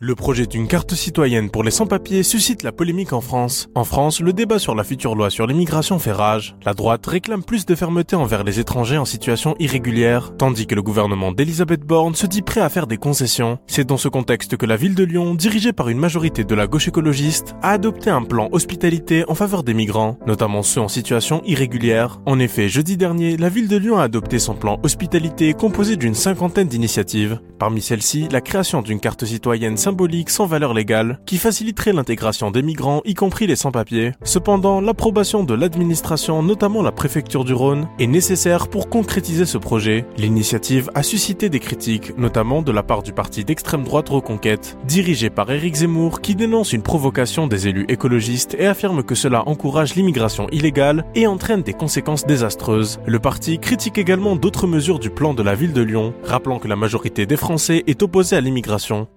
Le projet d'une carte citoyenne pour les sans-papiers suscite la polémique en France. En France, le débat sur la future loi sur l'immigration fait rage. La droite réclame plus de fermeté envers les étrangers en situation irrégulière, tandis que le gouvernement d'Elisabeth Borne se dit prêt à faire des concessions. C'est dans ce contexte que la ville de Lyon, dirigée par une majorité de la gauche écologiste, a adopté un plan hospitalité en faveur des migrants, notamment ceux en situation irrégulière. En effet, jeudi dernier, la ville de Lyon a adopté son plan hospitalité composé d'une cinquantaine d'initiatives. Parmi celles-ci, la création d'une carte citoyenne symbolique sans valeur légale qui faciliterait l'intégration des migrants, y compris les sans-papiers. Cependant, l'approbation de l'administration, notamment la préfecture du Rhône, est nécessaire pour concrétiser ce projet. L'initiative a suscité des critiques, notamment de la part du parti d'extrême droite Reconquête, dirigé par Éric Zemmour, qui dénonce une provocation des élus écologistes et affirme que cela encourage l'immigration illégale et entraîne des conséquences désastreuses. Le parti critique également d'autres mesures du plan de la ville de Lyon, rappelant que la majorité des Français est opposée à l'immigration.